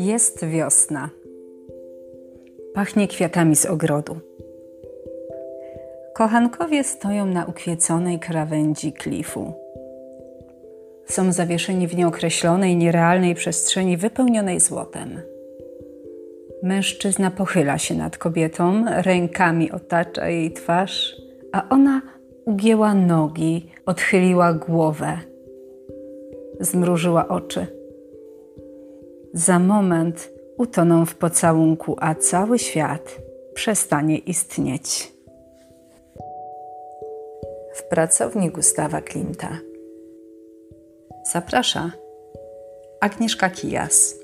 Jest wiosna. Pachnie kwiatami z ogrodu. Kochankowie stoją na ukwieconej krawędzi klifu. Są zawieszeni w nieokreślonej, nierealnej przestrzeni wypełnionej złotem. Mężczyzna pochyla się nad kobietą, rękami otacza jej twarz, a ona ugięła nogi, odchyliła głowę, zmrużyła oczy. Za moment utoną w pocałunku, a cały świat przestanie istnieć. W pracowni Gustawa Klimta. Zaprasza Agnieszka Kijas.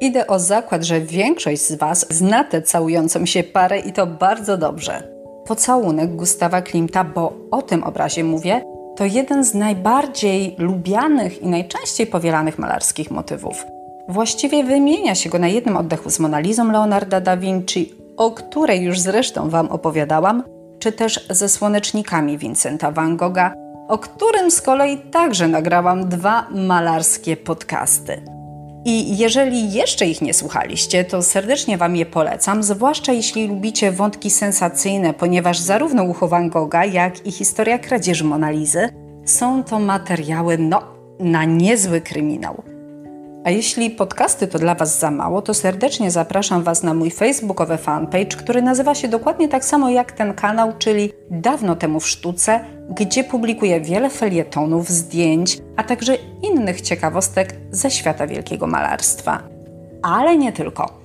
Idę o zakład, że większość z Was zna tę całującą się parę i to bardzo dobrze. Pocałunek Gustawa Klimta, bo o tym obrazie mówię, to jeden z najbardziej lubianych i najczęściej powielanych malarskich motywów. Właściwie wymienia się go na jednym oddechu z Monalizą Leonarda da Vinci, o której już zresztą Wam opowiadałam, czy też ze słonecznikami Vincenta van Gogha, o którym z kolei także nagrałam dwa malarskie podcasty. I jeżeli jeszcze ich nie słuchaliście, to serdecznie Wam je polecam, zwłaszcza jeśli lubicie wątki sensacyjne, ponieważ zarówno ucho Van Gogha, jak i historia kradzieży Monalizy są to materiały, no, na niezły kryminał. A jeśli podcasty to dla Was za mało, to serdecznie zapraszam Was na mój facebookowy fanpage, który nazywa się dokładnie tak samo jak ten kanał, czyli Dawno temu w sztuce, gdzie publikuję wiele felietonów, zdjęć, a także innych ciekawostek ze świata wielkiego malarstwa. Ale nie tylko.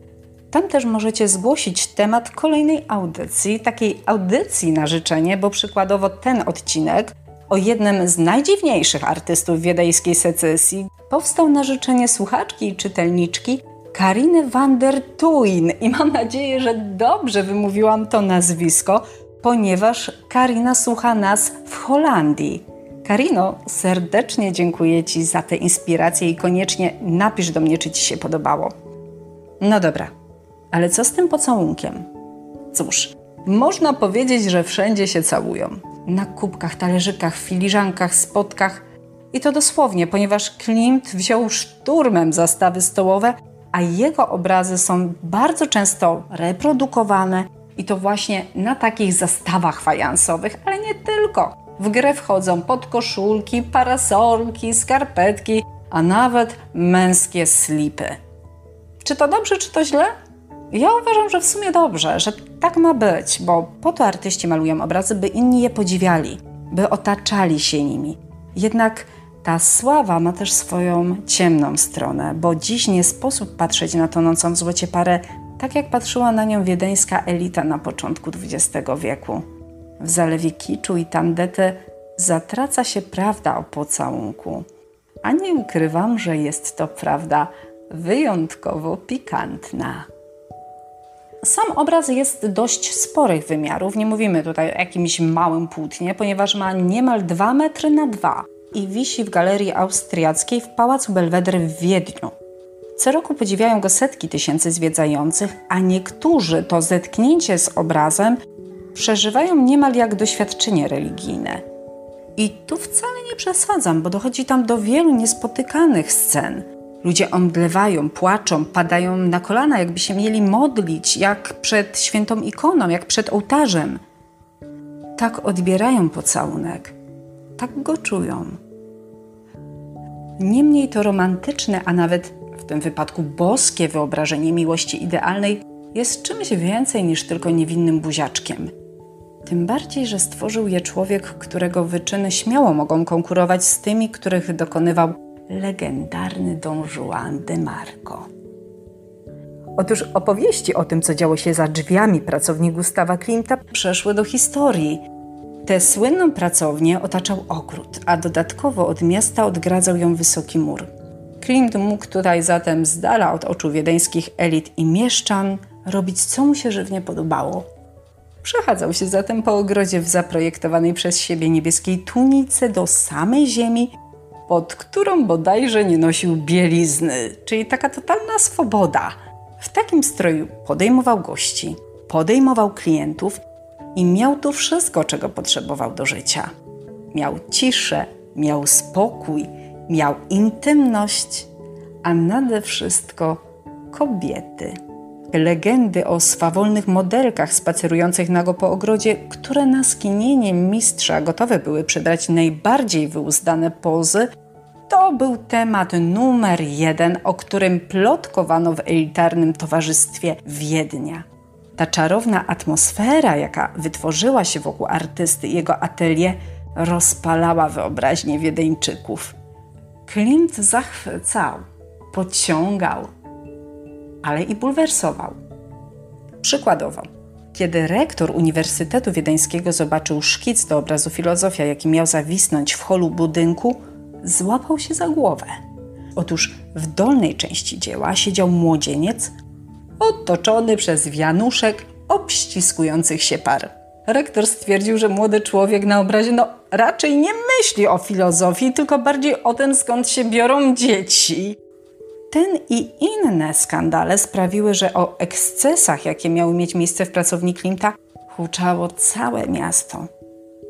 Tam też możecie zgłosić temat kolejnej audycji, takiej audycji na życzenie, bo przykładowo ten odcinek o jednym z najdziwniejszych artystów wiedeńskiej secesji powstał na życzenie słuchaczki i czytelniczki Kariny van der Tuin i mam nadzieję, że dobrze wymówiłam to nazwisko, ponieważ Karina słucha nas w Holandii. Karino, serdecznie dziękuję Ci za tę inspirację i koniecznie napisz do mnie, czy Ci się podobało. No dobra, ale co z tym pocałunkiem? Cóż, można powiedzieć, że wszędzie się całują. Na kubkach, talerzykach, filiżankach, spotkach. I to dosłownie, ponieważ Klimt wziął szturmem zastawy stołowe, a jego obrazy są bardzo często reprodukowane i to właśnie na takich zastawach fajansowych, ale nie tylko. W grę wchodzą podkoszulki, parasolki, skarpetki, a nawet męskie slipy. Czy to dobrze, czy to źle? Ja uważam, że w sumie dobrze, że tak ma być, bo po to artyści malują obrazy, by inni je podziwiali, by otaczali się nimi. Jednak ta sława ma też swoją ciemną stronę, bo dziś nie sposób patrzeć na tonącą w złocie parę tak jak patrzyła na nią wiedeńska elita na początku XX wieku. W zalewie kiczu i tandety zatraca się prawda o pocałunku. A nie ukrywam, że jest to prawda wyjątkowo pikantna. Sam obraz jest dość sporych wymiarów. Nie mówimy tutaj o jakimś małym płótnie, ponieważ ma niemal 2 metry na 2 i wisi w galerii austriackiej w Pałacu Belvedere w Wiedniu. Co roku podziwiają go setki tysięcy zwiedzających, a niektórzy to zetknięcie z obrazem przeżywają niemal jak doświadczenie religijne. I tu wcale nie przesadzam, bo dochodzi tam do wielu niespotykanych scen. Ludzie omdlewają, płaczą, padają na kolana, jakby się mieli modlić, jak przed świętą ikoną, jak przed ołtarzem. Tak odbierają pocałunek, tak go czują. Niemniej to romantyczne, a nawet w tym wypadku boskie wyobrażenie miłości idealnej jest czymś więcej niż tylko niewinnym buziaczkiem. Tym bardziej, że stworzył je człowiek, którego wyczyny śmiało mogą konkurować z tymi, których dokonywał legendarny Don Juan de Marco. Otóż opowieści o tym, co działo się za drzwiami pracowni Gustawa Klimta, przeszły do historii. Tę słynną pracownię otaczał ogród, a dodatkowo od miasta odgradzał ją wysoki mur. Klimt mógł tutaj zatem z dala od oczu wiedeńskich elit i mieszczan robić, co mu się żywnie podobało. Przechadzał się zatem po ogrodzie w zaprojektowanej przez siebie niebieskiej tunice do samej ziemi, pod którą bodajże nie nosił bielizny, czyli taka totalna swoboda. W takim stroju podejmował gości, podejmował klientów i miał tu wszystko, czego potrzebował do życia. Miał ciszę, miał spokój miał intymność, a nade wszystko kobiety. Legendy o swawolnych modelkach spacerujących nago po ogrodzie, które na skinienie mistrza gotowe były przybrać najbardziej wyuzdane pozy, to był temat numer jeden, o którym plotkowano w elitarnym towarzystwie Wiednia. Ta czarowna atmosfera, jaka wytworzyła się wokół artysty i jego atelier, rozpalała wyobraźnię Wiedeńczyków. Klimt zachwycał, pociągał, ale i bulwersował. Przykładowo, kiedy rektor Uniwersytetu Wiedeńskiego zobaczył szkic do obrazu filozofia, jaki miał zawisnąć w holu budynku, złapał się za głowę. Otóż w dolnej części dzieła siedział młodzieniec otoczony przez wianuszek obściskujących się par. Rektor stwierdził, że młody człowiek na obrazie no, raczej nie myśli o filozofii, tylko bardziej o tym, skąd się biorą dzieci. Ten i inne skandale sprawiły, że o ekscesach, jakie miały mieć miejsce w pracowni Klimta, huczało całe miasto.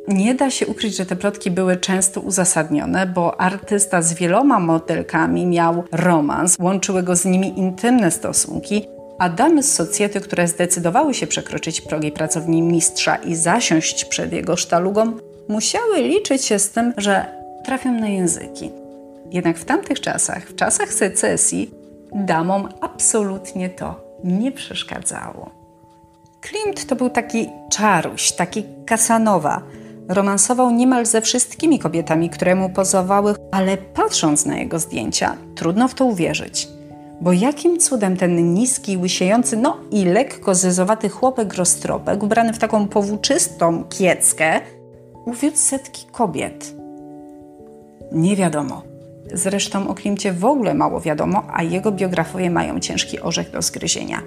Nie da się ukryć, że te plotki były często uzasadnione, bo artysta z wieloma modelkami miał romans, łączyły go z nimi intymne stosunki, a damy z socjety, które zdecydowały się przekroczyć progi pracowni mistrza i zasiąść przed jego sztalugą, musiały liczyć się z tym, że trafią na języki. Jednak w tamtych czasach, w czasach secesji, damom absolutnie to nie przeszkadzało. Klimt to był taki czaruś, taki kasanowa. Romansował niemal ze wszystkimi kobietami, które mu pozowały, ale patrząc na jego zdjęcia, trudno w to uwierzyć. Bo jakim cudem ten niski, łysiejący, no i lekko zezowaty chłopek roztropek, ubrany w taką powłóczystą kieckę, uwiódł setki kobiet? Nie wiadomo. Zresztą o Klimcie w ogóle mało wiadomo, a jego biografowie mają ciężki orzech do zgryzienia.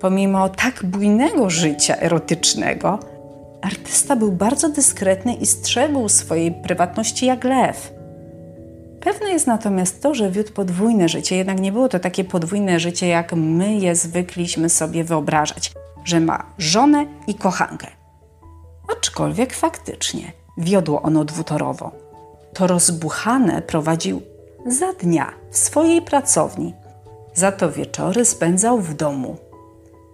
Pomimo tak bujnego życia erotycznego, artysta był bardzo dyskretny i strzegł swojej prywatności jak lew. Pewne jest natomiast to, że wiódł podwójne życie, jednak nie było to takie podwójne życie, jak my je zwykliśmy sobie wyobrażać, że ma żonę i kochankę. Aczkolwiek faktycznie wiodło ono dwutorowo. To rozbuchane prowadził za dnia w swojej pracowni, za to wieczory spędzał w domu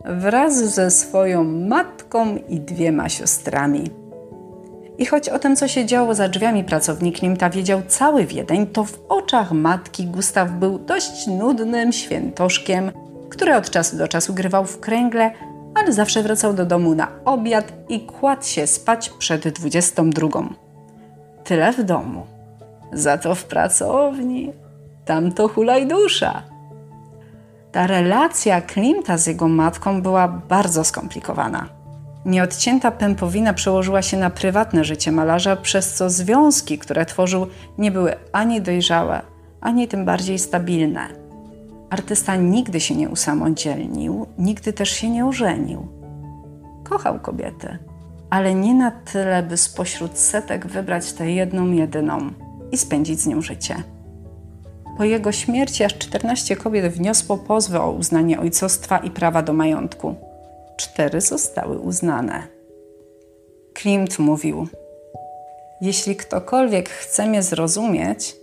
wraz ze swoją matką i dwiema siostrami. I choć o tym, co się działo za drzwiami pracowni Klimta wiedział cały Wiedeń, to w oczach matki Gustaw był dość nudnym świętoszkiem, który od czasu do czasu grywał w kręgle, ale zawsze wracał do domu na obiad i kładł się spać przed 22. Tyle w domu. Za to w pracowni. Tam to hulaj dusza. Ta relacja Klimta z jego matką była bardzo skomplikowana. Nieodcięta pępowina przełożyła się na prywatne życie malarza, przez co związki, które tworzył, nie były ani dojrzałe, ani tym bardziej stabilne. Artysta nigdy się nie usamodzielnił, nigdy też się nie ożenił. Kochał kobiety, ale nie na tyle, by spośród setek wybrać tę jedną, jedyną i spędzić z nią życie. Po jego śmierci aż 14 kobiet wniosło pozwy o uznanie ojcostwa i prawa do majątku cztery zostały uznane. Klimt mówił: Jeśli ktokolwiek chce mnie zrozumieć,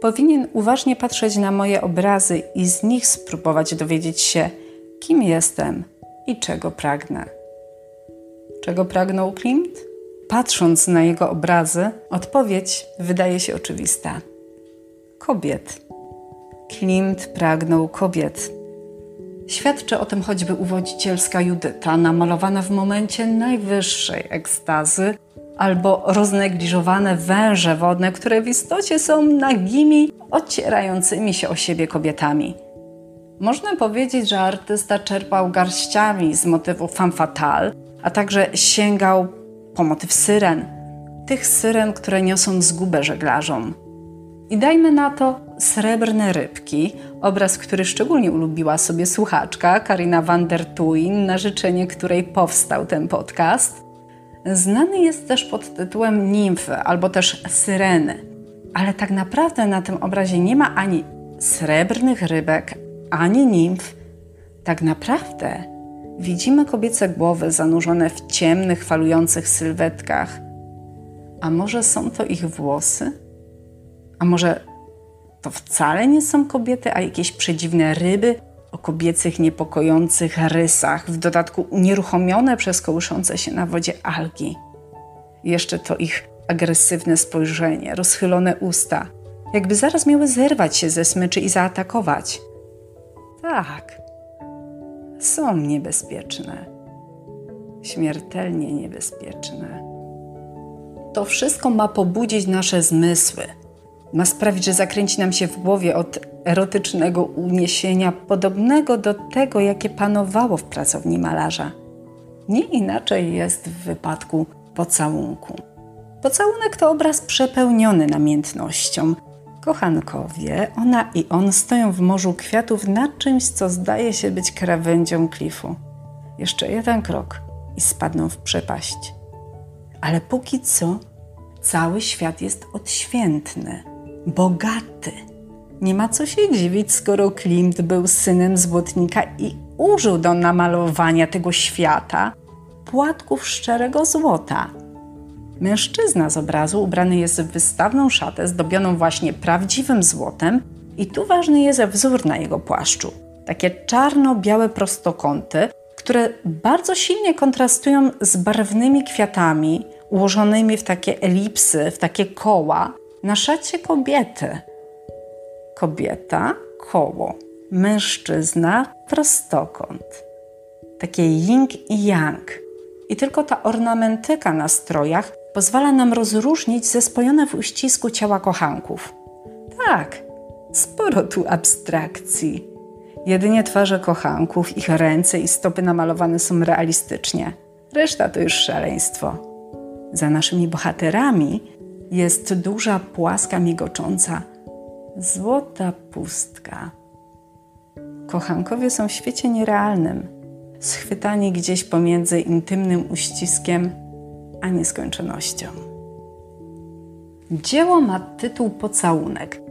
powinien uważnie patrzeć na moje obrazy i z nich spróbować dowiedzieć się, kim jestem i czego pragnę. Czego pragnął Klimt? Patrząc na jego obrazy, odpowiedź wydaje się oczywista. Kobiet. Klimt pragnął kobiet Świadczy o tym choćby uwodzicielska Judyta, namalowana w momencie najwyższej ekstazy, albo roznegliżowane węże wodne, które w istocie są nagimi, ocierającymi się o siebie kobietami. Można powiedzieć, że artysta czerpał garściami z motywów femme fatale, a także sięgał po motyw syren, tych syren, które niosą zgubę żeglarzom. I dajmy na to Srebrne Rybki, obraz, który szczególnie ulubiła sobie słuchaczka Karina van der Tuin, na życzenie której powstał ten podcast. Znany jest też pod tytułem Nimfy albo też Syreny, ale tak naprawdę na tym obrazie nie ma ani srebrnych rybek, ani nimf. Tak naprawdę widzimy kobiece głowy zanurzone w ciemnych, falujących sylwetkach. A może są to ich włosy? A może to wcale nie są kobiety, a jakieś przedziwne ryby o kobiecych, niepokojących rysach, w dodatku unieruchomione przez kołyszące się na wodzie algi. Jeszcze to ich agresywne spojrzenie, rozchylone usta, jakby zaraz miały zerwać się ze smyczy i zaatakować. Tak, są niebezpieczne, śmiertelnie niebezpieczne. To wszystko ma pobudzić nasze zmysły, ma sprawić, że zakręci nam się w głowie od erotycznego uniesienia, podobnego do tego, jakie panowało w pracowni malarza. Nie inaczej jest w wypadku pocałunku. Pocałunek to obraz przepełniony namiętnością. Kochankowie, ona i on stoją w morzu kwiatów nad czymś, co zdaje się być krawędzią klifu. Jeszcze jeden krok i spadną w przepaść. Ale póki co cały świat jest odświętny, bogaty. Nie ma co się dziwić, skoro Klimt był synem złotnika i użył do namalowania tego świata płatków szczerego złota. Mężczyzna z obrazu ubrany jest w wystawną szatę zdobioną właśnie prawdziwym złotem i tu ważny jest wzór na jego płaszczu. Takie czarno-białe prostokąty, które bardzo silnie kontrastują z barwnymi kwiatami ułożonymi w takie elipsy, w takie koła na szacie kobiety. Kobieta, koło, mężczyzna, prostokąt. Takie yin i yang. I tylko ta ornamentyka na strojach pozwala nam rozróżnić zespojone w uścisku ciała kochanków. Tak, sporo tu abstrakcji. Jedynie twarze kochanków, ich ręce i stopy namalowane są realistycznie. Reszta to już szaleństwo. Za naszymi bohaterami jest duża, płaska, migocząca, złota pustka. Kochankowie są w świecie nierealnym, schwytani gdzieś pomiędzy intymnym uściskiem a nieskończonością. Dzieło ma tytuł Pocałunek,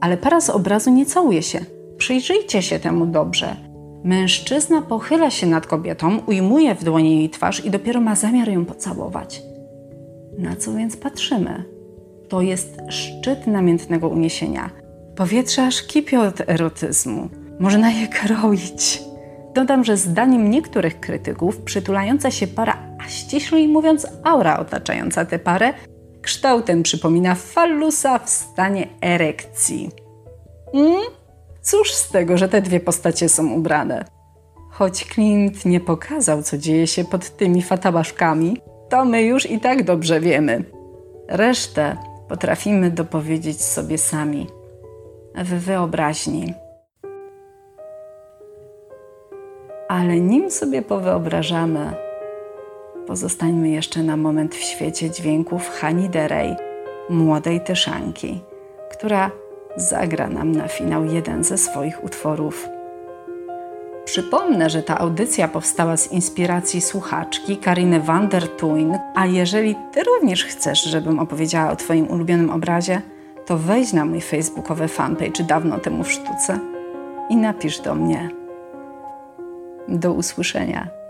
ale para z obrazu nie całuje się. Przyjrzyjcie się temu dobrze. Mężczyzna pochyla się nad kobietą, ujmuje w dłoni jej twarz i dopiero ma zamiar ją pocałować. Na co więc patrzymy? To jest szczyt namiętnego uniesienia. Powietrze aż kipi od erotyzmu. Można je kroić. Dodam, że zdaniem niektórych krytyków przytulająca się para, ściślej mówiąc aura otaczająca tę parę, kształtem przypomina fallusa w stanie erekcji. Hmm? Cóż z tego, że te dwie postacie są ubrane? Choć Clint nie pokazał, co dzieje się pod tymi fatałaszkami, to my już i tak dobrze wiemy. Resztę potrafimy dopowiedzieć sobie sami, w wyobraźni. Ale nim sobie powyobrażamy, pozostańmy jeszcze na moment w świecie dźwięków Hani Derej, młodej Tyszanki, która zagra nam na finał jeden ze swoich utworów. Przypomnę, że ta audycja powstała z inspiracji słuchaczki Kariny van der Tuin, a jeżeli Ty również chcesz, żebym opowiedziała o Twoim ulubionym obrazie, to wejdź na mój facebookowy fanpage dawno temu w sztuce i napisz do mnie. Do usłyszenia.